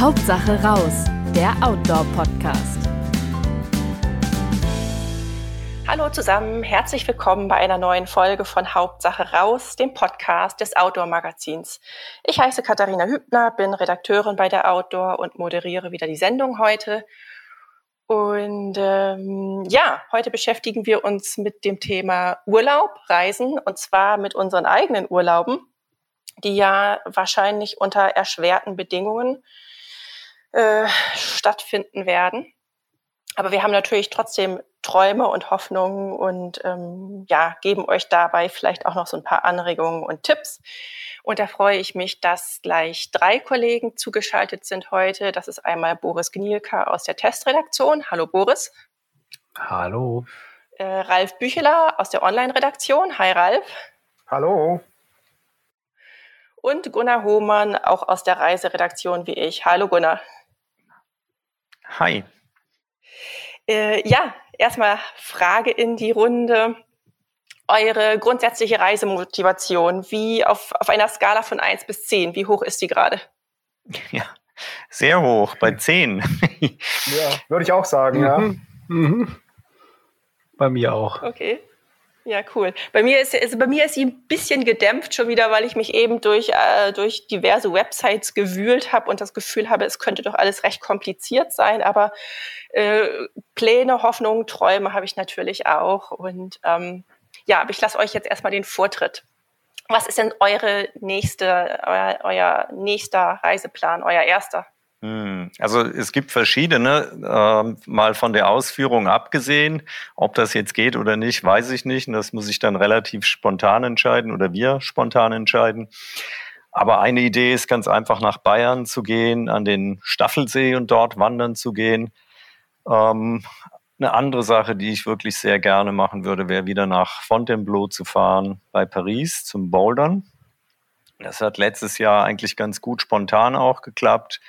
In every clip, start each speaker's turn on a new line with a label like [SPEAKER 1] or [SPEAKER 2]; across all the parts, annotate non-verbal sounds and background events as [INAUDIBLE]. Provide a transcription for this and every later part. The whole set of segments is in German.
[SPEAKER 1] Hauptsache raus, der Outdoor-Podcast.
[SPEAKER 2] Hallo zusammen, herzlich willkommen bei einer neuen Folge von Hauptsache raus, dem Podcast des Outdoor-Magazins. Ich heiße Katharina Hübner, bin Redakteurin bei der Outdoor und moderiere wieder die Sendung heute. Und ähm, ja, heute beschäftigen wir uns mit dem Thema Urlaub, Reisen und zwar mit unseren eigenen Urlauben, die ja wahrscheinlich unter erschwerten Bedingungen äh, stattfinden werden. Aber wir haben natürlich trotzdem Träume und Hoffnungen und ähm, ja, geben euch dabei vielleicht auch noch so ein paar Anregungen und Tipps. Und da freue ich mich, dass gleich drei Kollegen zugeschaltet sind heute. Das ist einmal Boris Gnielka aus der Testredaktion. Hallo Boris.
[SPEAKER 3] Hallo.
[SPEAKER 2] Äh, Ralf Bücheler aus der Online-Redaktion. Hi Ralf.
[SPEAKER 4] Hallo.
[SPEAKER 2] Und Gunnar Hohmann auch aus der Reiseredaktion wie ich. Hallo Gunnar.
[SPEAKER 3] Hi.
[SPEAKER 2] Äh, ja, erstmal Frage in die Runde. Eure grundsätzliche Reisemotivation, wie auf, auf einer Skala von 1 bis 10, wie hoch ist die gerade? [LAUGHS]
[SPEAKER 3] Ja, sehr hoch, bei 10.
[SPEAKER 4] ja, würde ich auch sagen, mhm. ja. Mhm.
[SPEAKER 3] Bei mir auch.
[SPEAKER 2] Okay. Ja, cool. Bei mir ist also bei mir ist sie ein bisschen gedämpft schon wieder, weil ich mich eben durch äh, durch diverse Websites gewühlt habe und das Gefühl habe, es könnte doch alles recht kompliziert sein. Aber äh, Pläne, Hoffnungen, Träume habe ich natürlich auch. Und ähm, ja, aber ich lasse euch jetzt erstmal den Vortritt. Was ist denn eure nächste, euer, euer nächster Reiseplan, euer erster?
[SPEAKER 3] Hm, also es gibt verschiedene, äh, mal von der Ausführung abgesehen. Ob das jetzt geht oder nicht, weiß ich nicht. Und das muss ich dann relativ spontan entscheiden oder wir spontan entscheiden. Aber eine Idee ist ganz einfach nach Bayern zu gehen, an den Staffelsee und dort wandern zu gehen. Ähm, eine andere Sache, die ich wirklich sehr gerne machen würde, wäre wieder nach Fontainebleau zu fahren bei Paris zum Bouldern. Das hat letztes Jahr eigentlich ganz gut spontan auch geklappt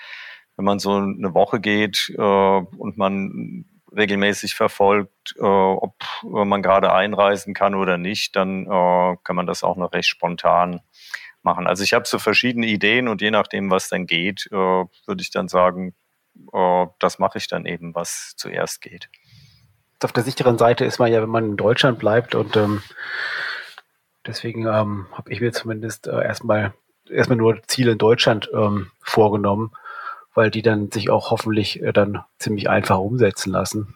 [SPEAKER 3] wenn man so eine Woche geht äh, und man regelmäßig verfolgt, äh, ob man gerade einreisen kann oder nicht, dann äh, kann man das auch noch recht spontan machen. Also ich habe so verschiedene Ideen und je nachdem, was dann geht, äh, würde ich dann sagen, äh, das mache ich dann eben, was zuerst geht.
[SPEAKER 5] Auf der sicheren Seite ist man ja, wenn man in Deutschland bleibt und ähm, deswegen ähm, habe ich mir zumindest äh, erstmal erstmal nur Ziele in Deutschland ähm, vorgenommen weil die dann sich auch hoffentlich äh, dann ziemlich einfach umsetzen lassen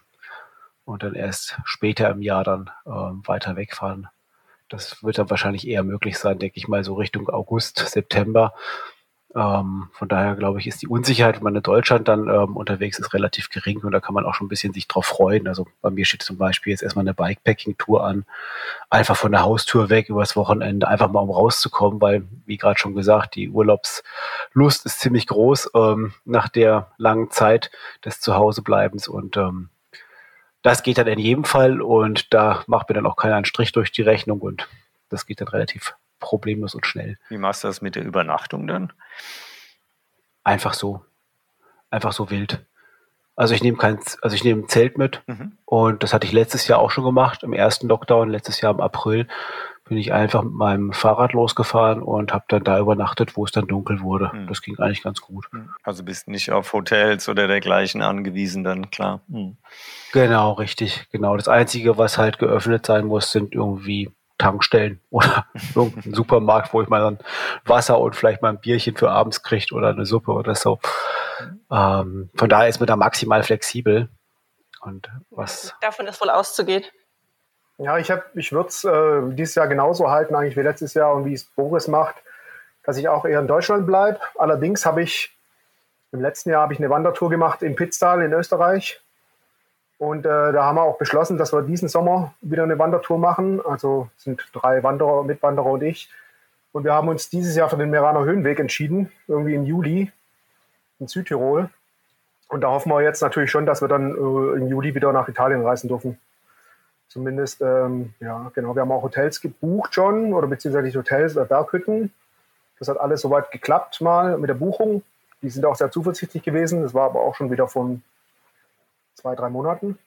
[SPEAKER 5] und dann erst später im Jahr dann äh, weiter wegfahren. Das wird dann wahrscheinlich eher möglich sein, denke ich mal, so Richtung August, September. Ähm, von daher glaube ich, ist die Unsicherheit, wenn man in Deutschland dann ähm, unterwegs ist, relativ gering und da kann man auch schon ein bisschen sich drauf freuen. Also bei mir steht zum Beispiel jetzt erstmal eine Bikepacking-Tour an, einfach von der Haustür weg übers Wochenende, einfach mal um rauszukommen, weil, wie gerade schon gesagt, die Urlaubslust ist ziemlich groß ähm, nach der langen Zeit des Zuhausebleibens und ähm, das geht dann in jedem Fall und da macht mir dann auch keiner einen Strich durch die Rechnung und das geht dann relativ problemlos und schnell.
[SPEAKER 3] Wie machst du das mit der Übernachtung dann?
[SPEAKER 5] Einfach so. Einfach so wild. Also ich nehme kein, also ich nehme ein Zelt mit mhm. und das hatte ich letztes Jahr auch schon gemacht, im ersten Lockdown, letztes Jahr im April, bin ich einfach mit meinem Fahrrad losgefahren und habe dann da übernachtet, wo es dann dunkel wurde. Mhm. Das ging eigentlich ganz gut. Mhm.
[SPEAKER 3] Also bist nicht auf Hotels oder dergleichen angewiesen, dann klar. Mhm.
[SPEAKER 5] Genau, richtig, genau. Das Einzige, was halt geöffnet sein muss, sind irgendwie Tankstellen [LAUGHS] oder irgendein Supermarkt, wo ich mal dann Wasser und vielleicht mal ein Bierchen für abends kriegt oder eine Suppe oder so. Ähm, von daher ist man da maximal flexibel. Und was
[SPEAKER 2] davon ist wohl auszugehen.
[SPEAKER 4] Ja, ich, ich würde es äh, dieses Jahr genauso halten, eigentlich wie letztes Jahr und wie es Boris macht, dass ich auch eher in Deutschland bleibe. Allerdings habe ich im letzten Jahr habe ich eine Wandertour gemacht in Pitztal in Österreich und äh, da haben wir auch beschlossen, dass wir diesen Sommer wieder eine Wandertour machen. Also sind drei Wanderer, Mitwanderer und ich. Und wir haben uns dieses Jahr für den Meraner Höhenweg entschieden, irgendwie im Juli in Südtirol. Und da hoffen wir jetzt natürlich schon, dass wir dann äh, im Juli wieder nach Italien reisen dürfen. Zumindest, ähm, ja, genau. Wir haben auch Hotels gebucht schon, oder beziehungsweise Hotels oder Berghütten. Das hat alles soweit geklappt mal mit der Buchung. Die sind auch sehr zuversichtlich gewesen. Das war aber auch schon wieder von zwei, drei Monaten.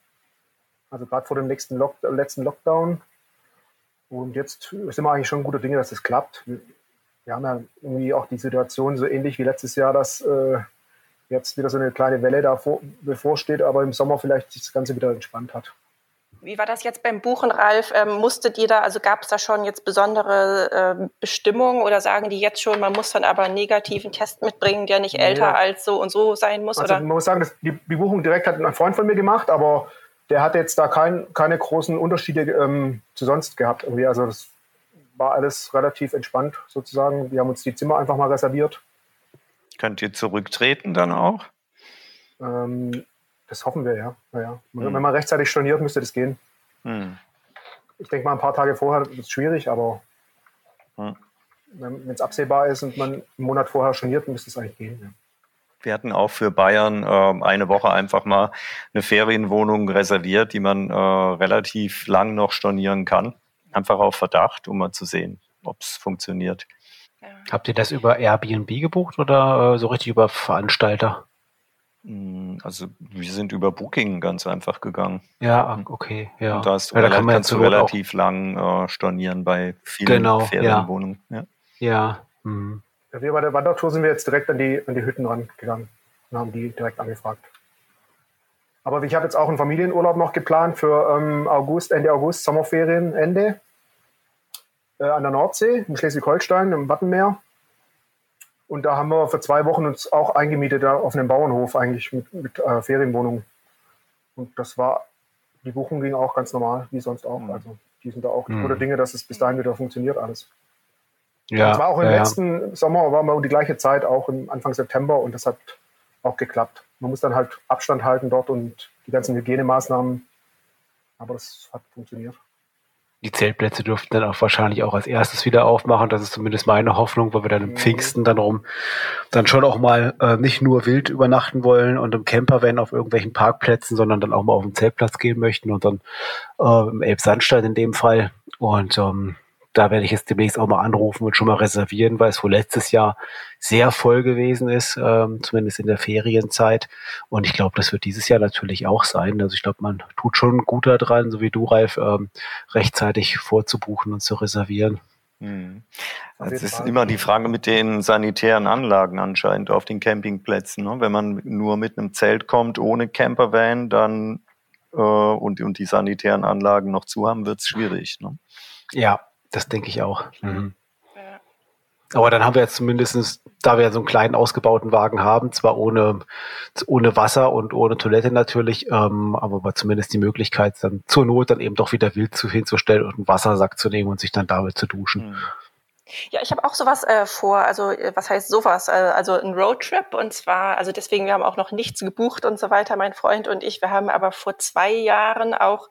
[SPEAKER 4] Also gerade vor dem nächsten Lock letzten Lockdown. Und jetzt sind wir eigentlich schon gute Dinge, dass es das klappt. Wir haben ja irgendwie auch die Situation so ähnlich wie letztes Jahr, dass äh, jetzt wieder so eine kleine Welle da vor, bevorsteht, aber im Sommer vielleicht sich das Ganze wieder entspannt hat.
[SPEAKER 2] Wie war das jetzt beim Buchen, Ralf? Ähm, musstet ihr da, also gab es da schon jetzt besondere äh, Bestimmungen oder sagen die jetzt schon, man muss dann aber einen negativen Test mitbringen, der nicht älter ja. als so und so sein muss?
[SPEAKER 4] Also
[SPEAKER 2] oder?
[SPEAKER 4] man muss sagen, dass die, die, Buchung direkt hat ein Freund von mir gemacht, aber der hat jetzt da kein, keine großen Unterschiede ähm, zu sonst gehabt. Irgendwie. Also das war alles relativ entspannt sozusagen. Wir haben uns die Zimmer einfach mal reserviert.
[SPEAKER 3] Könnt ihr zurücktreten dann auch?
[SPEAKER 4] Ähm, das hoffen wir, ja. Naja. Hm. Wenn man rechtzeitig storniert, müsste das gehen. Hm. Ich denke mal, ein paar Tage vorher ist es schwierig, aber hm. wenn es absehbar ist und man einen Monat vorher storniert, müsste es eigentlich gehen. Ja.
[SPEAKER 3] Wir hatten auch für Bayern äh, eine Woche einfach mal eine Ferienwohnung reserviert, die man äh, relativ lang noch stornieren kann. Einfach auf Verdacht, um mal zu sehen, ob es funktioniert.
[SPEAKER 5] Habt ihr das über Airbnb gebucht oder äh, so richtig über Veranstalter?
[SPEAKER 3] Hm, also wir sind über Booking ganz einfach gegangen.
[SPEAKER 5] Ja, okay, ja.
[SPEAKER 3] Und da, ist ja, da kann man kannst du relativ lang äh, stornieren bei vielen genau, Ferienwohnungen.
[SPEAKER 5] Ja. ja. Mhm.
[SPEAKER 4] ja. Wir bei der Wandertour sind wir jetzt direkt an die, an die Hütten rangegangen und haben die direkt angefragt. Aber ich habe jetzt auch einen Familienurlaub noch geplant für ähm, August, Ende August, Sommerferien, Ende äh, an der Nordsee, in Schleswig-Holstein, im Wattenmeer. Und da haben wir für zwei Wochen uns auch eingemietet auf einem Bauernhof eigentlich mit, mit äh, Ferienwohnungen. Und das war, die Buchung ging auch ganz normal, wie sonst auch. Mhm. Also die sind da auch mhm. gute Dinge, dass es bis dahin wieder funktioniert alles. Ja, das war auch im ja, letzten ja. Sommer, waren wir um die gleiche Zeit, auch im Anfang September und das hat auch geklappt. Man muss dann halt Abstand halten dort und die ganzen Hygienemaßnahmen, aber das hat funktioniert
[SPEAKER 5] die Zeltplätze dürften dann auch wahrscheinlich auch als erstes wieder aufmachen. Das ist zumindest meine Hoffnung, weil wir dann im mhm. Pfingsten dann rum dann schon auch mal äh, nicht nur wild übernachten wollen und im Campervan auf irgendwelchen Parkplätzen, sondern dann auch mal auf den Zeltplatz gehen möchten und dann äh, im Elbsandstein in dem Fall. Und ähm, da werde ich jetzt demnächst auch mal anrufen und schon mal reservieren, weil es wohl letztes Jahr sehr voll gewesen ist, ähm, zumindest in der Ferienzeit. Und ich glaube, das wird dieses Jahr natürlich auch sein. Also ich glaube, man tut schon gut daran, so wie du, Ralf, ähm, rechtzeitig vorzubuchen und zu reservieren.
[SPEAKER 3] Hm. Es ist immer die Frage mit den sanitären Anlagen anscheinend auf den Campingplätzen. Ne? Wenn man nur mit einem Zelt kommt, ohne Campervan, dann äh, und, und die sanitären Anlagen noch zu haben, wird es schwierig. Ne?
[SPEAKER 5] Ja, das denke ich auch. Mhm. Aber dann haben wir jetzt zumindest, da wir so einen kleinen ausgebauten Wagen haben, zwar ohne, ohne Wasser und ohne Toilette natürlich, ähm, aber zumindest die Möglichkeit, dann zur Not dann eben doch wieder wild zu hinzustellen und einen Wassersack zu nehmen und sich dann damit zu duschen. Mhm.
[SPEAKER 2] Ja, ich habe auch sowas äh, vor, also äh, was heißt sowas? Äh, also ein Roadtrip und zwar, also deswegen, wir haben auch noch nichts gebucht und so weiter, mein Freund und ich. Wir haben aber vor zwei Jahren auch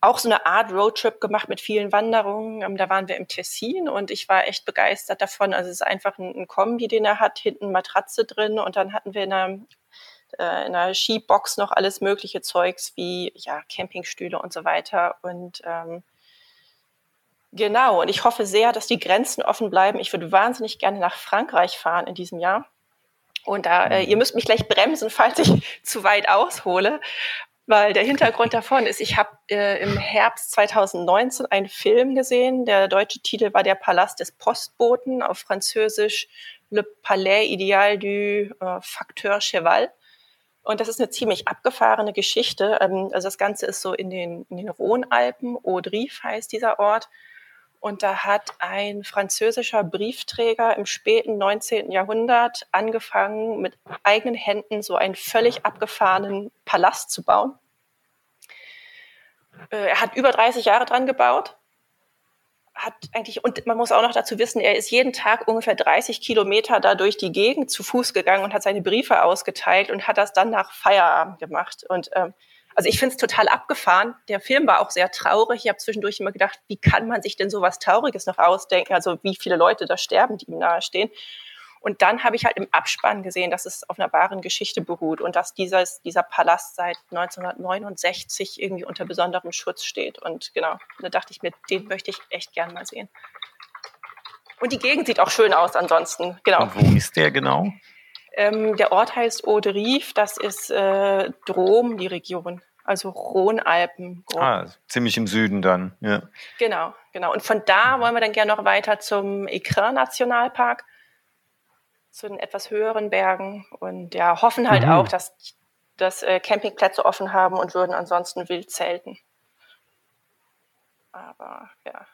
[SPEAKER 2] auch so eine Art Roadtrip gemacht mit vielen Wanderungen. Ähm, da waren wir im Tessin und ich war echt begeistert davon. Also es ist einfach ein, ein Kombi, den er hat, hinten Matratze drin und dann hatten wir in einer, äh, in einer Skibox noch alles mögliche Zeugs wie ja, Campingstühle und so weiter. Und ähm, genau, und ich hoffe sehr, dass die Grenzen offen bleiben. Ich würde wahnsinnig gerne nach Frankreich fahren in diesem Jahr. Und da, äh, ihr müsst mich gleich bremsen, [LAUGHS] falls ich zu weit aushole. Weil der Hintergrund davon ist, ich habe äh, im Herbst 2019 einen Film gesehen. Der deutsche Titel war Der Palast des Postboten, auf Französisch Le Palais Ideal du äh, Facteur Cheval. Und das ist eine ziemlich abgefahrene Geschichte. Ähm, also das Ganze ist so in den, in den Rhonalpen, Audrive heißt dieser Ort. Und da hat ein französischer Briefträger im späten 19. Jahrhundert angefangen, mit eigenen Händen so einen völlig abgefahrenen Palast zu bauen. Äh, er hat über 30 Jahre dran gebaut. Hat eigentlich, und man muss auch noch dazu wissen, er ist jeden Tag ungefähr 30 Kilometer da durch die Gegend zu Fuß gegangen und hat seine Briefe ausgeteilt und hat das dann nach Feierabend gemacht. Und ähm, also ich finde es total abgefahren. Der Film war auch sehr traurig. Ich habe zwischendurch immer gedacht, wie kann man sich denn so was Trauriges noch ausdenken? Also wie viele Leute da sterben, die ihm nahestehen. Und dann habe ich halt im Abspann gesehen, dass es auf einer wahren Geschichte beruht und dass dieses, dieser Palast seit 1969 irgendwie unter besonderem Schutz steht. Und genau, da dachte ich mir, den möchte ich echt gern mal sehen. Und die Gegend sieht auch schön aus ansonsten. Genau. Und
[SPEAKER 3] wo ist der genau?
[SPEAKER 2] Ähm, der Ort heißt Eau de Rive, das ist äh, Drom, die Region, also Rhonalpen.
[SPEAKER 3] Ah, ziemlich im Süden dann, ja.
[SPEAKER 2] Genau, genau. Und von da wollen wir dann gerne noch weiter zum Écrin Nationalpark. zu den etwas höheren Bergen und ja, hoffen halt mhm. auch, dass, dass äh, Campingplätze offen haben und würden ansonsten wild zelten. Aber ja.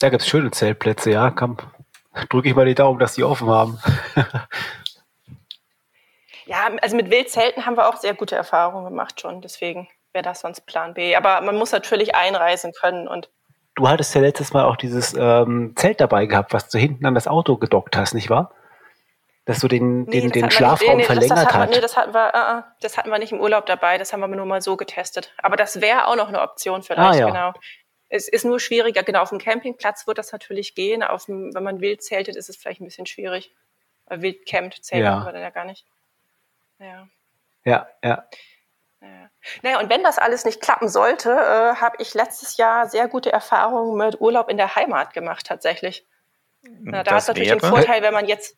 [SPEAKER 5] Da gibt es schöne Zeltplätze, ja. Drücke ich mal die Daumen, dass die offen haben. [LAUGHS]
[SPEAKER 2] ja, also mit Wildzelten haben wir auch sehr gute Erfahrungen gemacht schon. Deswegen wäre das sonst Plan B. Aber man muss natürlich einreisen können und
[SPEAKER 5] Du hattest ja letztes Mal auch dieses ähm, Zelt dabei gehabt, was du hinten an das Auto gedockt hast, nicht wahr? Dass du den, nee, den, den Schlafraum nicht, nee, verlängert das, das hast.
[SPEAKER 2] Nee, das hatten, wir, uh, das hatten wir nicht im Urlaub dabei, das haben wir nur mal so getestet. Aber das wäre auch noch eine Option vielleicht, ah, ja. genau. Es ist nur schwieriger, genau, auf dem Campingplatz wird das natürlich gehen. Auf dem, wenn man wild zeltet, ist es vielleicht ein bisschen schwierig. Wild campt, zelten ja. wir dann ja gar nicht.
[SPEAKER 5] Ja. Ja, ja.
[SPEAKER 2] ja. Naja, und wenn das alles nicht klappen sollte, äh, habe ich letztes Jahr sehr gute Erfahrungen mit Urlaub in der Heimat gemacht, tatsächlich. Na, da hat es natürlich wäre? den Vorteil, wenn man jetzt,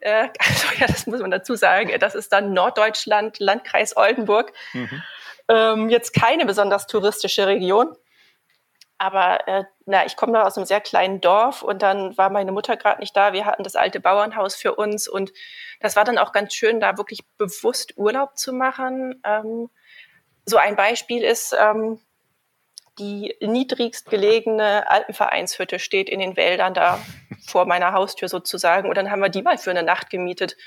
[SPEAKER 2] äh, [LAUGHS] also ja, das muss man dazu sagen, das ist dann Norddeutschland, Landkreis Oldenburg. Mhm. Ähm, jetzt keine besonders touristische Region. Aber äh, na, ich komme da aus einem sehr kleinen Dorf und dann war meine Mutter gerade nicht da. Wir hatten das alte Bauernhaus für uns und das war dann auch ganz schön, da wirklich bewusst Urlaub zu machen. Ähm, so ein Beispiel ist, ähm, die niedrigst gelegene Alpenvereinshütte steht in den Wäldern da vor meiner Haustür sozusagen. Und dann haben wir die mal für eine Nacht gemietet.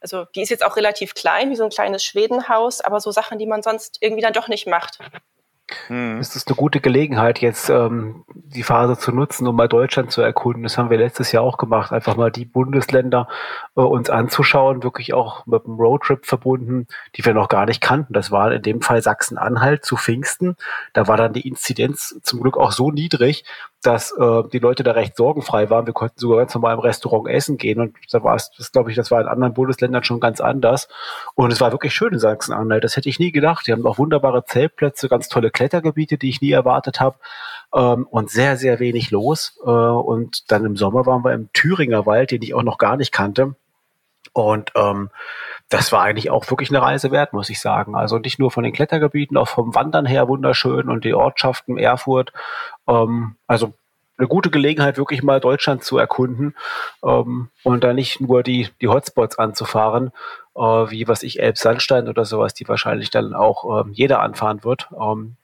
[SPEAKER 2] Also die ist jetzt auch relativ klein, wie so ein kleines Schwedenhaus, aber so Sachen, die man sonst irgendwie dann doch nicht macht.
[SPEAKER 5] Hm. Es ist eine gute Gelegenheit, jetzt ähm, die Phase zu nutzen, um mal Deutschland zu erkunden. Das haben wir letztes Jahr auch gemacht, einfach mal die Bundesländer äh, uns anzuschauen, wirklich auch mit einem Roadtrip verbunden, die wir noch gar nicht kannten. Das war in dem Fall Sachsen-Anhalt zu Pfingsten. Da war dann die Inzidenz zum Glück auch so niedrig, dass äh, die Leute da recht sorgenfrei waren. Wir konnten sogar ganz normal im Restaurant essen gehen und da war es, das glaube ich, das war in anderen Bundesländern schon ganz anders. Und es war wirklich schön in Sachsen-Anhalt. Das hätte ich nie gedacht. Die haben auch wunderbare Zeltplätze, ganz tolle Klettergebiete, die ich nie erwartet habe ähm, und sehr, sehr wenig los. Äh, und dann im Sommer waren wir im Thüringer Wald, den ich auch noch gar nicht kannte. Und ähm, das war eigentlich auch wirklich eine Reise wert, muss ich sagen. Also nicht nur von den Klettergebieten, auch vom Wandern her wunderschön und die Ortschaften Erfurt. Ähm, also eine gute Gelegenheit, wirklich mal Deutschland zu erkunden ähm, und da nicht nur die, die Hotspots anzufahren, äh, wie was ich Elbsandstein oder sowas, die wahrscheinlich dann auch ähm, jeder anfahren wird. Ähm,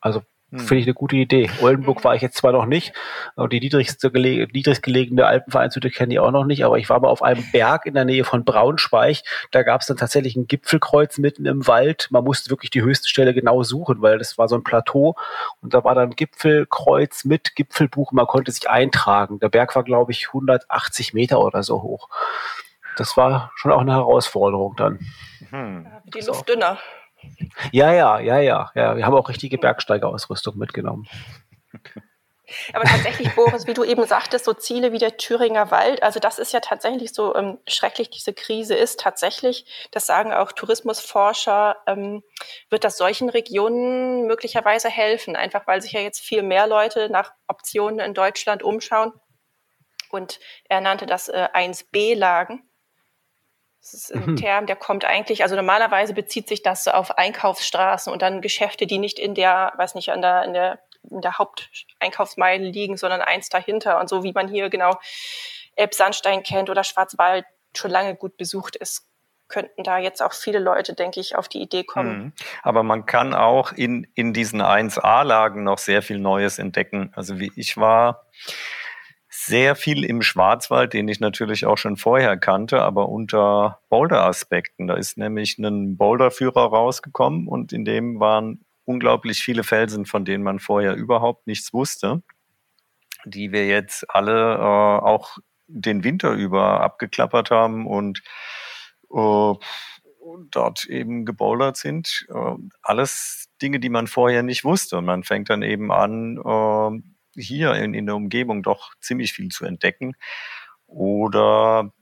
[SPEAKER 5] also hm. Finde ich eine gute Idee. Oldenburg war ich jetzt zwar noch nicht, die niedrigste gele niedrigst gelegene Alpenvereinshütte kenne ich auch noch nicht, aber ich war mal auf einem Berg in der Nähe von Braunschweig. Da gab es dann tatsächlich ein Gipfelkreuz mitten im Wald. Man musste wirklich die höchste Stelle genau suchen, weil das war so ein Plateau und da war dann ein Gipfelkreuz mit Gipfelbuch. Man konnte sich eintragen. Der Berg war, glaube ich, 180 Meter oder so hoch. Das war schon auch eine Herausforderung dann.
[SPEAKER 2] Hm. Die Luft dünner.
[SPEAKER 5] Ja, ja, ja, ja, ja. Wir haben auch richtige Bergsteigerausrüstung mitgenommen.
[SPEAKER 2] Aber tatsächlich, Boris, wie du eben sagtest, so Ziele wie der Thüringer Wald, also das ist ja tatsächlich so ähm, schrecklich, diese Krise ist tatsächlich, das sagen auch Tourismusforscher, ähm, wird das solchen Regionen möglicherweise helfen, einfach weil sich ja jetzt viel mehr Leute nach Optionen in Deutschland umschauen. Und er nannte das äh, 1B-Lagen. Das ist ein mhm. Term, der kommt eigentlich, also normalerweise bezieht sich das auf Einkaufsstraßen und dann Geschäfte, die nicht in der, weiß nicht, an der, in der, in der Haupteinkaufsmeile liegen, sondern eins dahinter. Und so wie man hier genau Elbsandstein kennt oder Schwarzwald schon lange gut besucht ist, könnten da jetzt auch viele Leute, denke ich, auf die Idee kommen. Mhm.
[SPEAKER 3] Aber man kann auch in, in diesen 1A-Lagen noch sehr viel Neues entdecken. Also wie ich war sehr viel im Schwarzwald, den ich natürlich auch schon vorher kannte, aber unter Boulder-Aspekten. Da ist nämlich ein Boulderführer rausgekommen und in dem waren unglaublich viele Felsen, von denen man vorher überhaupt nichts wusste, die wir jetzt alle äh, auch den Winter über abgeklappert haben und äh, dort eben gebouldert sind. Äh, alles Dinge, die man vorher nicht wusste. Und man fängt dann eben an, äh, hier in, in der Umgebung doch ziemlich viel zu entdecken. Oder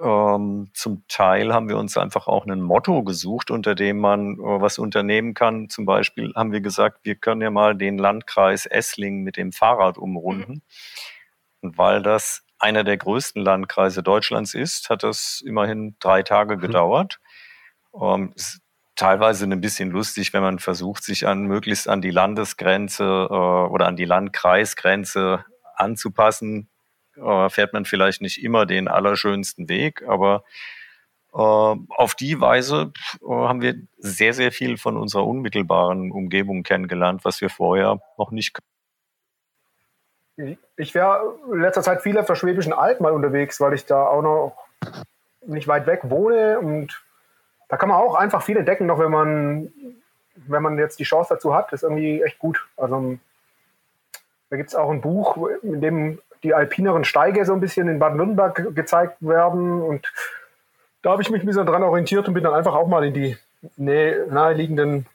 [SPEAKER 3] ähm, zum Teil haben wir uns einfach auch ein Motto gesucht, unter dem man äh, was unternehmen kann. Zum Beispiel haben wir gesagt, wir können ja mal den Landkreis Esslingen mit dem Fahrrad umrunden. Mhm. Und weil das einer der größten Landkreise Deutschlands ist, hat das immerhin drei Tage mhm. gedauert. Ähm, teilweise ein bisschen lustig, wenn man versucht, sich an möglichst an die Landesgrenze äh, oder an die Landkreisgrenze anzupassen. äh, fährt man vielleicht nicht immer den allerschönsten Weg, aber äh, auf die Weise äh, haben wir sehr, sehr viel von unserer unmittelbaren Umgebung kennengelernt, was wir vorher noch nicht
[SPEAKER 4] ich wäre in letzter Zeit viel auf der Schwäbischen Alb mal unterwegs, weil ich da auch noch nicht weit weg wohne und da kann man auch einfach viel entdecken, noch wenn man, wenn man jetzt die Chance dazu hat, ist irgendwie echt gut. Also da gibt es auch ein Buch, in dem die alpineren Steige so ein bisschen in Baden-Württemberg gezeigt werden und da habe ich mich ein bisschen dran orientiert und bin dann einfach auch mal in die naheliegenden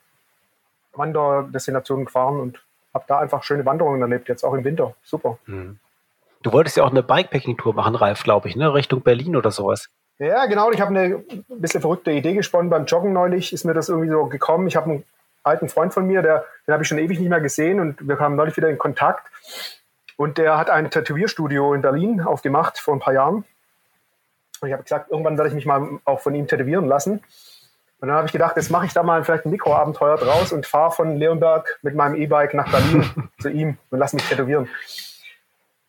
[SPEAKER 4] Wanderdestinationen gefahren und habe da einfach schöne Wanderungen erlebt, jetzt auch im Winter. Super. Mhm.
[SPEAKER 5] Du wolltest ja auch eine Bikepacking-Tour machen, Ralf, glaube ich, ne? Richtung Berlin oder sowas.
[SPEAKER 4] Ja, genau. Ich habe eine bisschen verrückte Idee gesponnen. Beim Joggen neulich ist mir das irgendwie so gekommen. Ich habe einen alten Freund von mir, der, den habe ich schon ewig nicht mehr gesehen und wir kamen neulich wieder in Kontakt. Und der hat ein Tätowierstudio in Berlin aufgemacht vor ein paar Jahren. Und ich habe gesagt, irgendwann werde ich mich mal auch von ihm tätowieren lassen. Und dann habe ich gedacht, jetzt mache ich da mal vielleicht ein Mikroabenteuer draus und fahre von Leonberg mit meinem E-Bike nach Berlin [LAUGHS] zu ihm und lass mich tätowieren.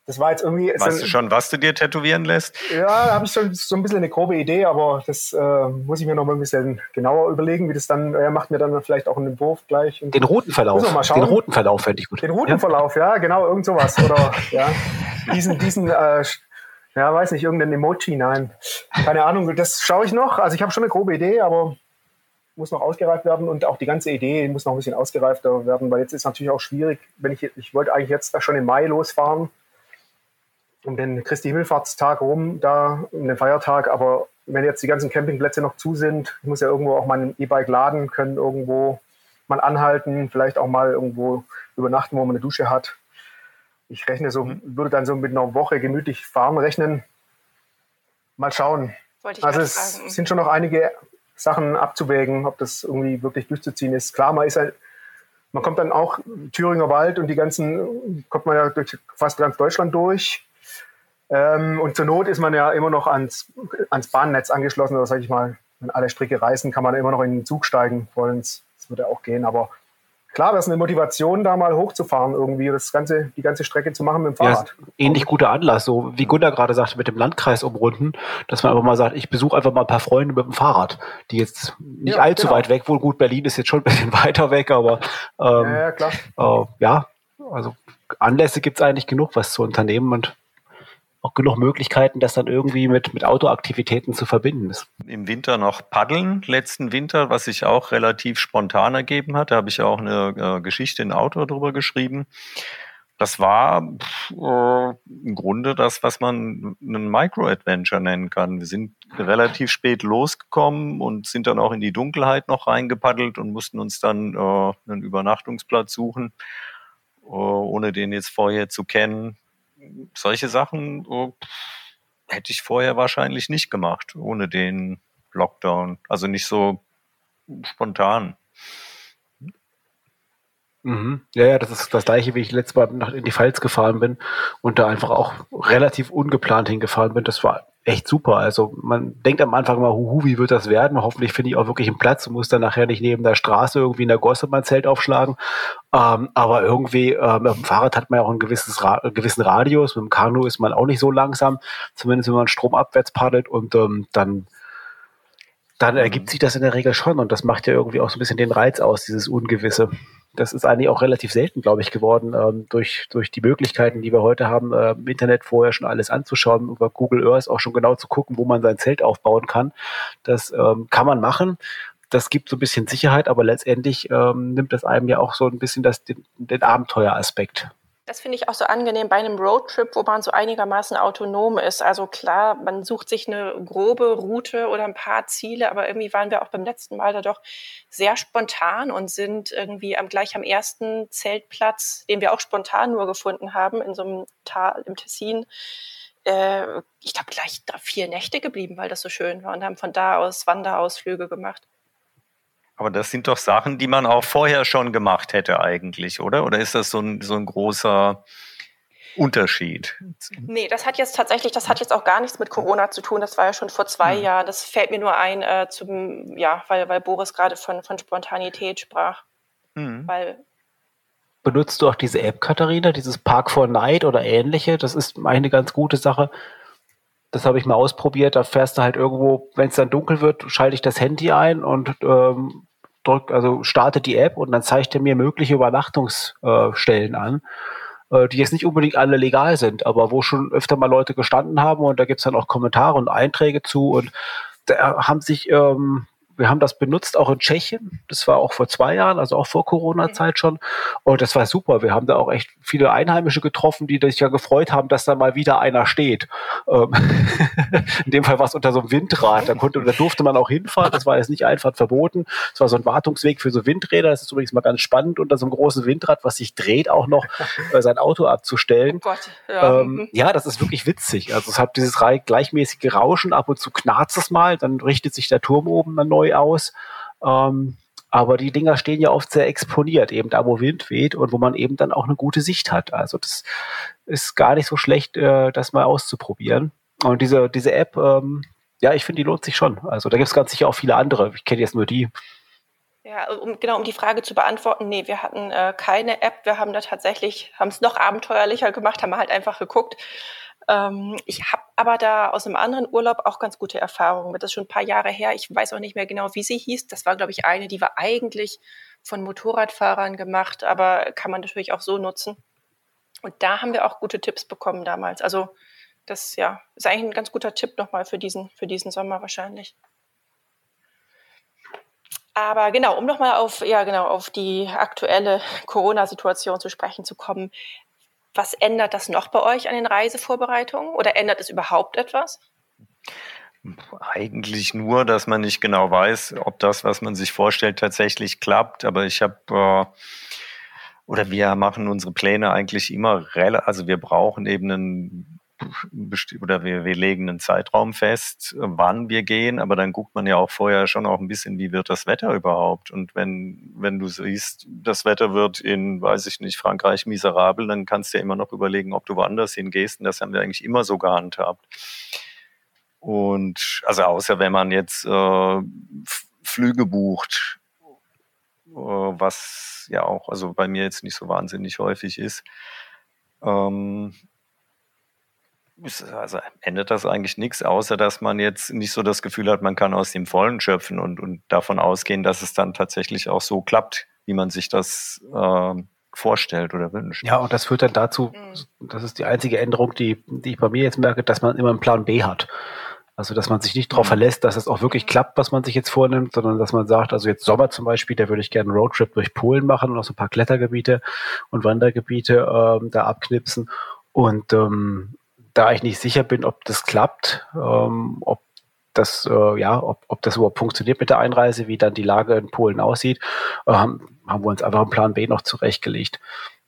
[SPEAKER 3] Das war jetzt irgendwie. Weißt du schon, was du dir tätowieren lässt?
[SPEAKER 4] Ja, da habe ich schon so ein bisschen eine grobe Idee, aber das äh, muss ich mir noch mal ein bisschen genauer überlegen, wie das dann, er macht mir dann vielleicht auch einen Entwurf gleich.
[SPEAKER 5] Den roten Verlauf. Den roten Verlauf fände ich gut.
[SPEAKER 4] Den roten ja? Verlauf, ja, genau, irgend sowas. Oder ja, diesen, diesen äh, ja, weiß nicht, irgendein Emoji, nein. Keine Ahnung, das schaue ich noch. Also ich habe schon eine grobe Idee, aber muss noch ausgereift werden und auch die ganze Idee muss noch ein bisschen ausgereifter werden, weil jetzt ist es natürlich auch schwierig, wenn ich, ich wollte eigentlich jetzt schon im Mai losfahren, um den Christi Himmelfahrtstag rum, da, um den Feiertag, aber wenn jetzt die ganzen Campingplätze noch zu sind, ich muss ja irgendwo auch mein E-Bike laden können, irgendwo mal anhalten, vielleicht auch mal irgendwo übernachten, wo man eine Dusche hat. Ich rechne so, mhm. würde dann so mit einer Woche gemütlich fahren rechnen. Mal schauen. also es fragen. sind schon noch einige Sachen abzuwägen, ob das irgendwie wirklich durchzuziehen ist. Klar, man ist halt, man kommt dann auch Thüringer Wald und die ganzen, kommt man ja durch fast ganz Deutschland durch. Ähm, und zur Not ist man ja immer noch ans, ans Bahnnetz angeschlossen, oder sage ich mal, wenn alle Stricke reißen, kann man immer noch in den Zug steigen. Das würde auch gehen, aber klar, das ist eine Motivation, da mal hochzufahren, irgendwie das ganze, die ganze Strecke zu machen mit dem Fahrrad.
[SPEAKER 5] Ja, ähnlich guter Anlass, so wie Gunnar gerade sagte, mit dem Landkreis umrunden, dass man einfach mal sagt, ich besuche einfach mal ein paar Freunde mit dem Fahrrad, die jetzt nicht ja, allzu genau. weit weg, wohl gut, Berlin ist jetzt schon ein bisschen [LAUGHS] weiter weg, aber ähm, ja, ja. Äh, ja, also Anlässe gibt es eigentlich genug, was zu unternehmen und auch genug Möglichkeiten, das dann irgendwie mit, mit Autoaktivitäten zu verbinden ist.
[SPEAKER 3] Im Winter noch paddeln, letzten Winter, was sich auch relativ spontan ergeben hat. Da habe ich auch eine äh, Geschichte in Auto darüber geschrieben. Das war äh, im Grunde das, was man einen Micro-Adventure nennen kann. Wir sind relativ spät losgekommen und sind dann auch in die Dunkelheit noch reingepaddelt und mussten uns dann äh, einen Übernachtungsplatz suchen, äh, ohne den jetzt vorher zu kennen solche Sachen oh, hätte ich vorher wahrscheinlich nicht gemacht, ohne den Lockdown. Also nicht so spontan.
[SPEAKER 5] Mhm. Ja, ja, das ist das gleiche, wie ich letztes Mal in die Pfalz gefahren bin und da einfach auch relativ ungeplant hingefahren bin. Das war echt super. Also man denkt am Anfang mal, huhu, wie wird das werden? Hoffentlich finde ich auch wirklich einen Platz und muss dann nachher nicht neben der Straße irgendwie in der Gosse mein Zelt aufschlagen. Ähm, aber irgendwie ähm, mit dem Fahrrad hat man ja auch ein gewisses Ra einen gewissen Radius. Mit dem Kanu ist man auch nicht so langsam, zumindest wenn man stromabwärts paddelt und ähm, dann dann ergibt sich das in der Regel schon und das macht ja irgendwie auch so ein bisschen den Reiz aus, dieses Ungewisse das ist eigentlich auch relativ selten, glaube ich, geworden, ähm, durch, durch die Möglichkeiten, die wir heute haben, äh, im Internet vorher schon alles anzuschauen, über Google Earth auch schon genau zu gucken, wo man sein Zelt aufbauen kann. Das ähm, kann man machen. Das gibt so ein bisschen Sicherheit, aber letztendlich ähm, nimmt das einem ja auch so ein bisschen das, den, den Abenteueraspekt
[SPEAKER 2] das finde ich auch so angenehm bei einem Roadtrip, wo man so einigermaßen autonom ist. Also klar, man sucht sich eine grobe Route oder ein paar Ziele, aber irgendwie waren wir auch beim letzten Mal da doch sehr spontan und sind irgendwie am, gleich am ersten Zeltplatz, den wir auch spontan nur gefunden haben, in so einem Tal im Tessin, äh, ich glaube gleich vier Nächte geblieben, weil das so schön war und haben von da aus Wanderausflüge gemacht.
[SPEAKER 3] Aber das sind doch Sachen, die man auch vorher schon gemacht hätte eigentlich, oder? Oder ist das so ein, so ein großer Unterschied?
[SPEAKER 2] Nee, das hat jetzt tatsächlich, das hat jetzt auch gar nichts mit Corona zu tun. Das war ja schon vor zwei hm. Jahren. Das fällt mir nur ein, äh, zum, ja, weil, weil Boris gerade von, von Spontanität sprach. Hm. Weil
[SPEAKER 5] benutzt du auch diese App, Katharina, dieses Park for Night oder ähnliche? Das ist eine ganz gute Sache. Das habe ich mal ausprobiert. Da fährst du halt irgendwo, wenn es dann dunkel wird, schalte ich das Handy ein und ähm, drück, also starte die App und dann zeigt er mir mögliche Übernachtungsstellen äh, an, äh, die jetzt nicht unbedingt alle legal sind, aber wo schon öfter mal Leute gestanden haben und da gibt es dann auch Kommentare und Einträge zu und da haben sich ähm, wir haben das benutzt auch in Tschechien. Das war auch vor zwei Jahren, also auch vor Corona-Zeit schon. Und das war super. Wir haben da auch echt viele Einheimische getroffen, die sich ja gefreut haben, dass da mal wieder einer steht. Ähm [LAUGHS] in dem Fall war es unter so einem Windrad. Da, konnte, da durfte man auch hinfahren. Das war jetzt nicht einfach verboten. Es war so ein Wartungsweg für so Windräder. Das ist übrigens mal ganz spannend, unter so einem großen Windrad, was sich dreht, auch noch [LAUGHS] äh, sein Auto abzustellen. Oh Gott, ja. Ähm, mhm. ja, das ist wirklich witzig. Also es hat dieses gleichmäßige Rauschen. Ab und zu knarzt es mal. Dann richtet sich der Turm oben dann neu neu aus. Ähm, aber die Dinger stehen ja oft sehr exponiert, eben da, wo Wind weht und wo man eben dann auch eine gute Sicht hat. Also das ist gar nicht so schlecht, äh, das mal auszuprobieren. Und diese, diese App, ähm, ja, ich finde, die lohnt sich schon. Also da gibt es ganz sicher auch viele andere. Ich kenne jetzt nur die.
[SPEAKER 2] Ja, um, genau, um die Frage zu beantworten, nee, wir hatten äh, keine App. Wir haben da tatsächlich, haben es noch abenteuerlicher gemacht, haben halt einfach geguckt, ähm, ich habe aber da aus einem anderen Urlaub auch ganz gute Erfahrungen. Das ist schon ein paar Jahre her. Ich weiß auch nicht mehr genau, wie sie hieß. Das war, glaube ich, eine, die war eigentlich von Motorradfahrern gemacht, aber kann man natürlich auch so nutzen. Und da haben wir auch gute Tipps bekommen damals. Also das ja, ist eigentlich ein ganz guter Tipp nochmal für diesen, für diesen Sommer wahrscheinlich. Aber genau, um nochmal auf, ja, genau, auf die aktuelle Corona-Situation zu sprechen zu kommen. Was ändert das noch bei euch an den Reisevorbereitungen oder ändert es überhaupt etwas?
[SPEAKER 3] Eigentlich nur, dass man nicht genau weiß, ob das, was man sich vorstellt, tatsächlich klappt. Aber ich habe äh, oder wir machen unsere Pläne eigentlich immer also wir brauchen eben einen oder wir, wir legen einen Zeitraum fest, wann wir gehen, aber dann guckt man ja auch vorher schon auch ein bisschen, wie wird das Wetter überhaupt. Und wenn, wenn du siehst, das Wetter wird in, weiß ich nicht, Frankreich miserabel, dann kannst du ja immer noch überlegen, ob du woanders hingehst. Und das haben wir eigentlich immer so gehandhabt. Und also außer wenn man jetzt äh, Flüge bucht, äh, was ja auch, also bei mir jetzt nicht so wahnsinnig häufig ist. Ähm, also ändert das eigentlich nichts, außer dass man jetzt nicht so das Gefühl hat, man kann aus dem Vollen schöpfen und, und davon ausgehen, dass es dann tatsächlich auch so klappt, wie man sich das äh, vorstellt oder wünscht.
[SPEAKER 5] Ja, und das führt dann dazu, mhm. das ist die einzige Änderung, die, die ich bei mir jetzt merke, dass man immer einen Plan B hat. Also, dass man sich nicht darauf mhm. verlässt, dass es auch wirklich klappt, was man sich jetzt vornimmt, sondern dass man sagt, also jetzt Sommer zum Beispiel, da würde ich gerne einen Roadtrip durch Polen machen und auch so ein paar Klettergebiete und Wandergebiete ähm, da abknipsen. Und ähm, da ich nicht sicher bin, ob das klappt, ähm, ob das, äh, ja, ob, ob das überhaupt funktioniert mit der Einreise, wie dann die Lage in Polen aussieht, äh, haben wir uns einfach einen Plan B noch zurechtgelegt,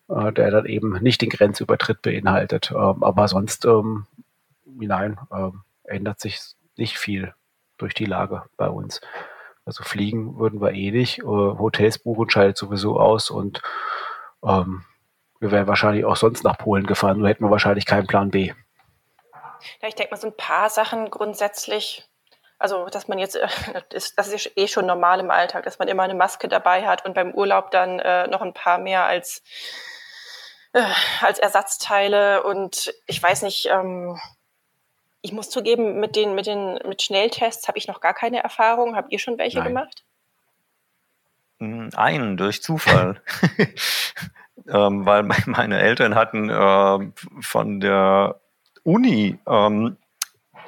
[SPEAKER 5] äh, der dann eben nicht den Grenzübertritt beinhaltet. Ähm, aber sonst, ähm, nein, ähm, ändert sich nicht viel durch die Lage bei uns. Also fliegen würden wir eh nicht, äh, Hotels buchen scheidet sowieso aus und ähm, wir wären wahrscheinlich auch sonst nach Polen gefahren, nur hätten wir wahrscheinlich keinen Plan B.
[SPEAKER 2] Ja, ich denke mal, so ein paar Sachen grundsätzlich, also dass man jetzt, äh, das ist eh schon normal im Alltag, dass man immer eine Maske dabei hat und beim Urlaub dann äh, noch ein paar mehr als, äh, als Ersatzteile und ich weiß nicht, ähm, ich muss zugeben, mit den, mit den mit Schnelltests habe ich noch gar keine Erfahrung. Habt ihr schon welche Nein. gemacht?
[SPEAKER 3] Hm, einen durch Zufall. [LAUGHS] ähm, weil [LAUGHS] meine Eltern hatten äh, von der Uni ähm,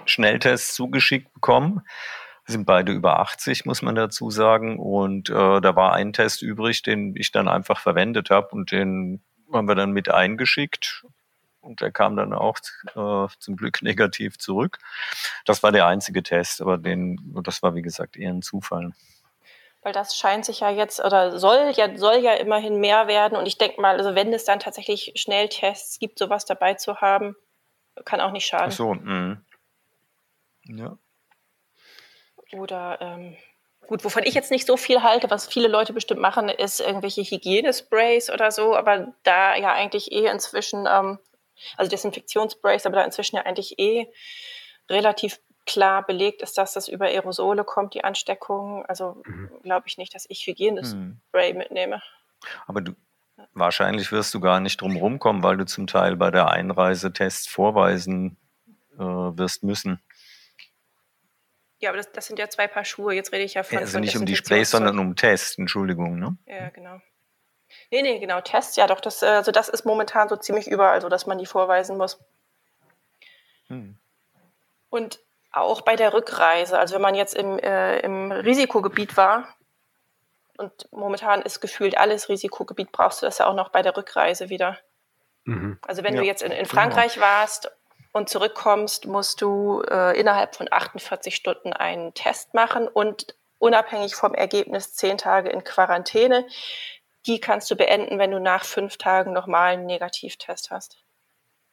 [SPEAKER 3] Schnelltests zugeschickt bekommen. Wir sind beide über 80, muss man dazu sagen. Und äh, da war ein Test übrig, den ich dann einfach verwendet habe und den haben wir dann mit eingeschickt. Und der kam dann auch äh, zum Glück [LAUGHS] negativ zurück. Das war der einzige Test, aber den, das war wie gesagt eher ein Zufall.
[SPEAKER 2] Weil das scheint sich ja jetzt oder soll ja, soll ja immerhin mehr werden. Und ich denke mal, also wenn es dann tatsächlich Schnelltests gibt, sowas dabei zu haben, kann auch nicht schaden. Ach so, mh. ja. Oder ähm, gut, wovon ich jetzt nicht so viel halte, was viele Leute bestimmt machen, ist irgendwelche Hygienesprays oder so, aber da ja eigentlich eh inzwischen, ähm, also Desinfektionssprays, aber da inzwischen ja eigentlich eh relativ klar belegt ist, dass das über Aerosole kommt, die Ansteckung. Also mhm. glaube ich nicht, dass ich Hygienespray mhm. mitnehme.
[SPEAKER 3] Aber du, wahrscheinlich wirst du gar nicht drum rumkommen, weil du zum Teil bei der Einreise Tests vorweisen äh, wirst müssen.
[SPEAKER 2] Ja, aber das, das, sind ja zwei Paar Schuhe. Jetzt rede ich ja von.
[SPEAKER 3] Ja, also von nicht um die Sprays, sondern um Tests, Entschuldigung, ne?
[SPEAKER 2] Ja, genau. Nee, nee, genau, Tests, ja doch, das, also das ist momentan so ziemlich überall so, dass man die vorweisen muss. Hm. Und auch bei der Rückreise, also wenn man jetzt im, äh, im Risikogebiet war, und momentan ist gefühlt alles Risikogebiet, brauchst du das ja auch noch bei der Rückreise wieder. Mhm. Also wenn ja. du jetzt in, in Frankreich genau. warst und zurückkommst, musst du äh, innerhalb von 48 Stunden einen Test machen und unabhängig vom Ergebnis zehn Tage in Quarantäne. Die kannst du beenden, wenn du nach fünf Tagen nochmal einen Negativtest hast.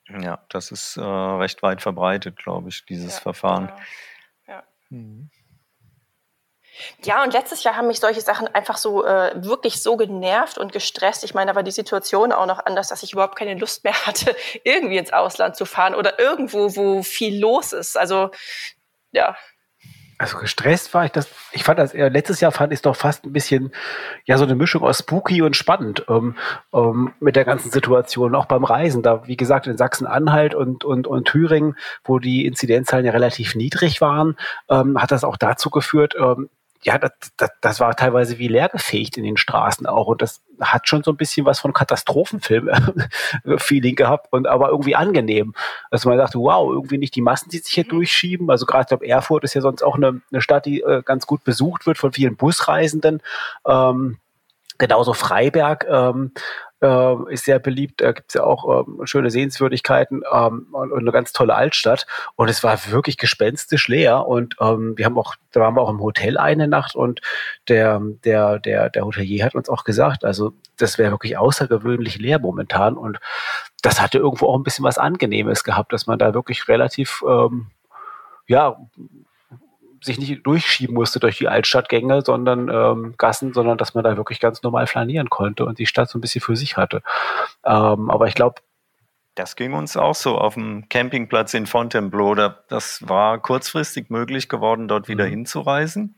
[SPEAKER 3] Ja, das ist äh, recht weit verbreitet, glaube ich, dieses ja, Verfahren. Genau.
[SPEAKER 2] Ja. Mhm. Ja, und letztes Jahr haben mich solche Sachen einfach so äh, wirklich so genervt und gestresst. Ich meine, da war die Situation auch noch anders, dass ich überhaupt keine Lust mehr hatte, [LAUGHS] irgendwie ins Ausland zu fahren oder irgendwo, wo viel los ist. Also ja,
[SPEAKER 5] also gestresst war ich das. Ich fand das eher, letztes Jahr fand ich es doch fast ein bisschen, ja, so eine Mischung aus spooky und spannend ähm, ähm, mit der ganzen Situation. Auch beim Reisen, da, wie gesagt, in Sachsen-Anhalt und, und, und Thüringen, wo die Inzidenzzahlen ja relativ niedrig waren, ähm, hat das auch dazu geführt, ähm, ja, das, das, das war teilweise wie leergefegt in den Straßen auch. Und das hat schon so ein bisschen was von Katastrophenfilm-Feeling gehabt und aber irgendwie angenehm. Also man dachte, wow, irgendwie nicht die Massen, die sich hier durchschieben. Also gerade, ich glaube, Erfurt ist ja sonst auch eine, eine Stadt, die äh, ganz gut besucht wird von vielen Busreisenden. Ähm, genauso Freiberg. Ähm, äh, ist sehr beliebt. Da gibt es ja auch ähm, schöne Sehenswürdigkeiten ähm, und, und, eine ganz tolle Altstadt. Und es war wirklich gespenstisch leer. Und ähm, wir haben auch, da waren wir auch im Hotel eine Nacht und der, der, der, der Hotelier hat uns auch gesagt, also das wäre wirklich außergewöhnlich leer momentan. Und das hatte irgendwo auch ein bisschen was Angenehmes gehabt, dass man da wirklich relativ ähm, ja, sich nicht durchschieben musste durch die Altstadtgänge, sondern ähm, Gassen, sondern dass man da wirklich ganz normal flanieren konnte und die Stadt so ein bisschen für sich hatte. Ähm, aber ich glaube,
[SPEAKER 3] das ging uns auch so auf dem Campingplatz in Fontainebleau. Das war kurzfristig möglich geworden, dort wieder mhm. hinzureisen.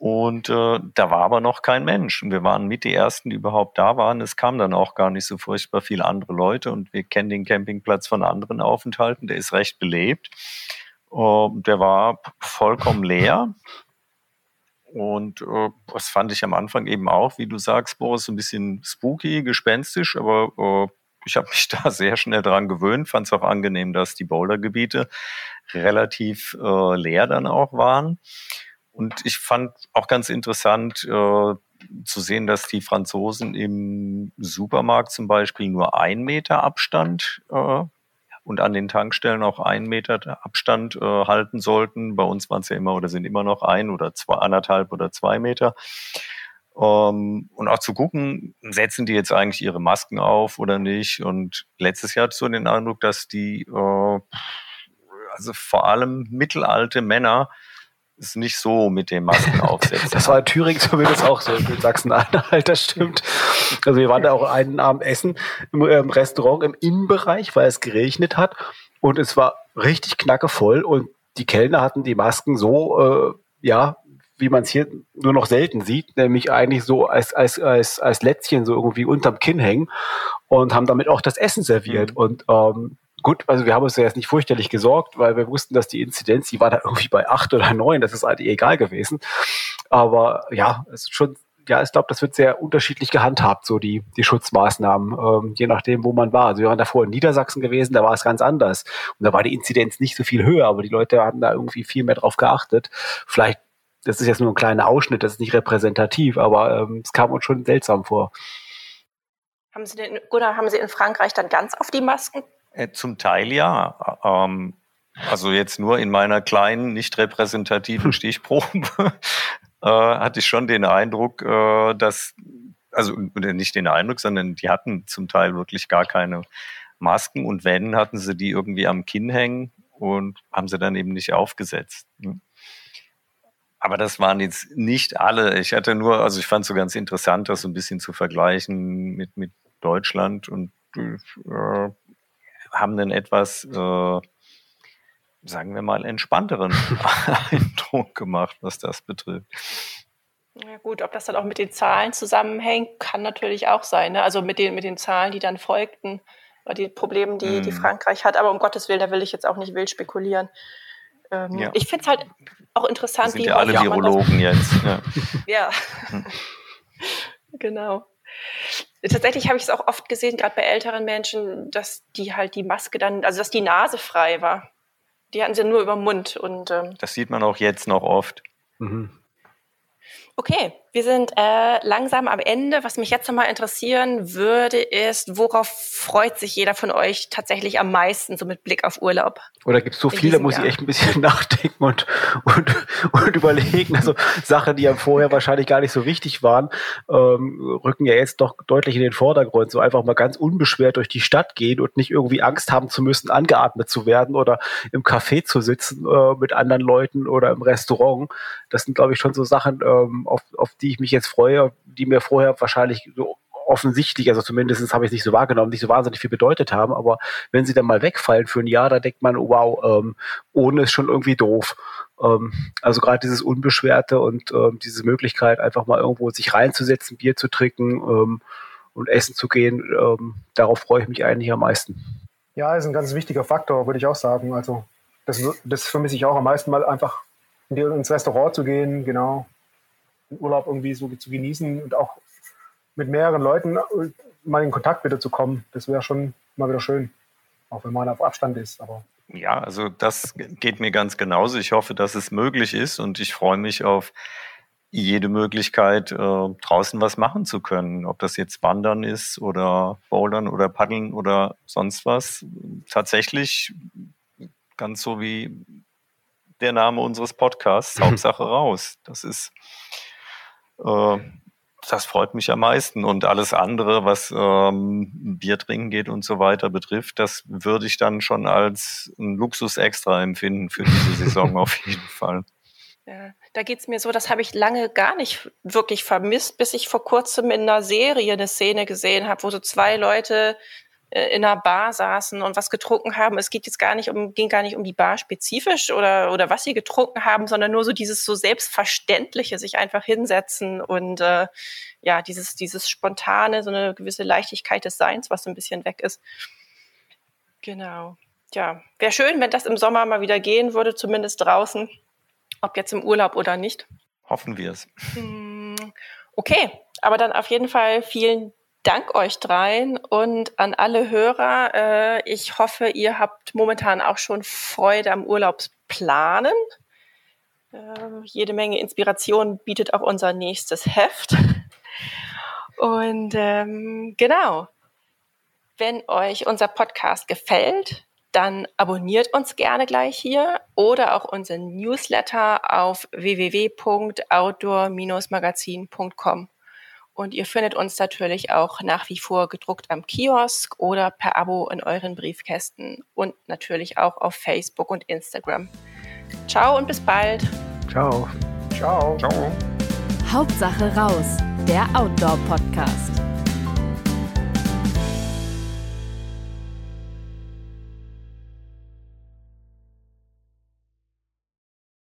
[SPEAKER 3] Und äh, da war aber noch kein Mensch. Und wir waren mit die Ersten, die überhaupt da waren. Es kam dann auch gar nicht so furchtbar viele andere Leute. Und wir kennen den Campingplatz von anderen Aufenthalten. Der ist recht belebt. Uh, der war vollkommen leer. Und uh, das fand ich am Anfang eben auch, wie du sagst, Boris, ein bisschen spooky, gespenstisch, aber uh, ich habe mich [LAUGHS] da sehr schnell dran gewöhnt, fand es auch angenehm, dass die Bouldergebiete relativ äh, leer dann auch waren. Und ich fand auch ganz interessant äh, zu sehen, dass die Franzosen im Supermarkt zum Beispiel nur ein Meter Abstand äh, und an den Tankstellen auch einen Meter Abstand äh, halten sollten. Bei uns waren es ja immer oder sind immer noch ein oder zwei, anderthalb oder zwei Meter. Ähm, und auch zu gucken, setzen die jetzt eigentlich ihre Masken auf oder nicht. Und letztes Jahr hatte ich so den Eindruck, dass die, äh, also vor allem mittelalte Männer, ist nicht so mit dem Masken [LAUGHS] aufsetzen.
[SPEAKER 5] Das war in Thüringen zumindest auch so, in Sachsen-Anhalt, das stimmt. Also wir waren da auch einen Abend essen im, im Restaurant im Innenbereich, weil es geregnet hat und es war richtig knackevoll und die Kellner hatten die Masken so, äh, ja, wie man es hier nur noch selten sieht, nämlich eigentlich so als, als, als, als Lätzchen so irgendwie unterm Kinn hängen und haben damit auch das Essen serviert. Mhm. Und ähm, gut, also wir haben uns ja jetzt nicht fürchterlich gesorgt, weil wir wussten, dass die Inzidenz, die war da irgendwie bei acht oder neun, das ist eigentlich egal gewesen. Aber ja, es ist schon, ja, ich glaube, das wird sehr unterschiedlich gehandhabt, so die, die Schutzmaßnahmen, ähm, je nachdem, wo man war. Also wir waren davor in Niedersachsen gewesen, da war es ganz anders. Und da war die Inzidenz nicht so viel höher, aber die Leute haben da irgendwie viel mehr drauf geachtet. Vielleicht, das ist jetzt nur ein kleiner Ausschnitt, das ist nicht repräsentativ, aber ähm, es kam uns schon seltsam vor.
[SPEAKER 2] Haben Sie denn, Gunnar, haben Sie in Frankreich dann ganz auf die Masken
[SPEAKER 3] zum Teil ja. Ähm, also jetzt nur in meiner kleinen, nicht repräsentativen [LAUGHS] Stichprobe [LAUGHS] äh, hatte ich schon den Eindruck, äh, dass, also nicht den Eindruck, sondern die hatten zum Teil wirklich gar keine Masken und wenn, hatten sie die irgendwie am Kinn hängen und haben sie dann eben nicht aufgesetzt. Ne? Aber das waren jetzt nicht alle. Ich hatte nur, also ich fand es so ganz interessant, das so ein bisschen zu vergleichen mit, mit Deutschland und äh, haben einen etwas, äh, sagen wir mal, entspannteren [LAUGHS] Eindruck gemacht, was das betrifft.
[SPEAKER 2] Ja gut, ob das dann auch mit den Zahlen zusammenhängt, kann natürlich auch sein. Ne? Also mit den, mit den Zahlen, die dann folgten, die Probleme, die, mm. die mhm. Frankreich hat. Aber um Gottes Willen, da will ich jetzt auch nicht wild spekulieren. Ähm, ja. Ich finde es halt auch interessant,
[SPEAKER 3] sind wie ja alle Virologen jetzt. Ja. [LAUGHS]
[SPEAKER 2] ja. Hm. genau. Tatsächlich habe ich es auch oft gesehen, gerade bei älteren Menschen, dass die halt die Maske dann, also dass die Nase frei war. Die hatten sie nur über den Mund. Und, ähm,
[SPEAKER 3] das sieht man auch jetzt noch oft.
[SPEAKER 2] Mhm. Okay, wir sind äh, langsam am Ende. Was mich jetzt nochmal interessieren würde, ist, worauf freut sich jeder von euch tatsächlich am meisten, so mit Blick auf Urlaub?
[SPEAKER 5] Oder gibt es so viele, muss Jahr? ich echt ein bisschen [LAUGHS] nachdenken und, und, und überlegen. Also Sachen, die ja vorher [LAUGHS] wahrscheinlich gar nicht so wichtig waren, ähm, rücken ja jetzt doch deutlich in den Vordergrund. So einfach mal ganz unbeschwert durch die Stadt gehen und nicht irgendwie Angst haben zu müssen, angeatmet zu werden oder im Café zu sitzen äh, mit anderen Leuten oder im Restaurant. Das sind, glaube ich, schon so Sachen, ähm, auf, auf die ich mich jetzt freue, die mir vorher wahrscheinlich so offensichtlich, also zumindest habe ich es nicht so wahrgenommen, nicht so wahnsinnig viel bedeutet haben, aber wenn sie dann mal wegfallen für ein Jahr, da denkt man, wow, ähm, ohne ist schon irgendwie doof. Ähm, also gerade dieses Unbeschwerte und ähm, diese Möglichkeit, einfach mal irgendwo sich reinzusetzen, Bier zu trinken ähm, und essen zu gehen, ähm, darauf freue ich mich eigentlich am meisten.
[SPEAKER 4] Ja, ist ein ganz wichtiger Faktor, würde ich auch sagen. Also das, das vermisse ich auch am meisten, mal einfach ins Restaurant zu gehen, genau, Urlaub irgendwie so zu genießen und auch mit mehreren Leuten mal in Kontakt wieder zu kommen. Das wäre schon mal wieder schön, auch wenn man auf Abstand ist. Aber
[SPEAKER 3] ja, also das geht mir ganz genauso. Ich hoffe, dass es möglich ist und ich freue mich auf jede Möglichkeit, äh, draußen was machen zu können. Ob das jetzt Wandern ist oder Bouldern oder Paddeln oder sonst was. Tatsächlich ganz so wie der Name unseres Podcasts, [LAUGHS] Hauptsache raus. Das ist äh, das freut mich am meisten. Und alles andere, was ähm, Bier trinken geht und so weiter betrifft, das würde ich dann schon als ein Luxus extra empfinden für diese Saison [LAUGHS] auf jeden Fall.
[SPEAKER 2] Ja, da geht es mir so, das habe ich lange gar nicht wirklich vermisst, bis ich vor kurzem in einer Serie eine Szene gesehen habe, wo so zwei Leute in einer Bar saßen und was getrunken haben. Es geht jetzt gar nicht um, ging gar nicht um die Bar spezifisch oder, oder was sie getrunken haben, sondern nur so dieses so selbstverständliche, sich einfach hinsetzen und äh, ja, dieses, dieses spontane, so eine gewisse Leichtigkeit des Seins, was so ein bisschen weg ist. Genau. Ja, wäre schön, wenn das im Sommer mal wieder gehen würde, zumindest draußen, ob jetzt im Urlaub oder nicht.
[SPEAKER 3] Hoffen wir es.
[SPEAKER 2] Hm, okay, aber dann auf jeden Fall vielen Dank euch dreien und an alle Hörer. Äh, ich hoffe, ihr habt momentan auch schon Freude am Urlaubsplanen. Äh, jede Menge Inspiration bietet auch unser nächstes Heft. Und ähm, genau, wenn euch unser Podcast gefällt, dann abonniert uns gerne gleich hier oder auch unseren Newsletter auf www.outdoor-magazin.com. Und ihr findet uns natürlich auch nach wie vor gedruckt am Kiosk oder per Abo in euren Briefkästen und natürlich auch auf Facebook und Instagram. Ciao und bis bald.
[SPEAKER 5] Ciao.
[SPEAKER 4] Ciao. Ciao.
[SPEAKER 1] Hauptsache raus, der Outdoor-Podcast.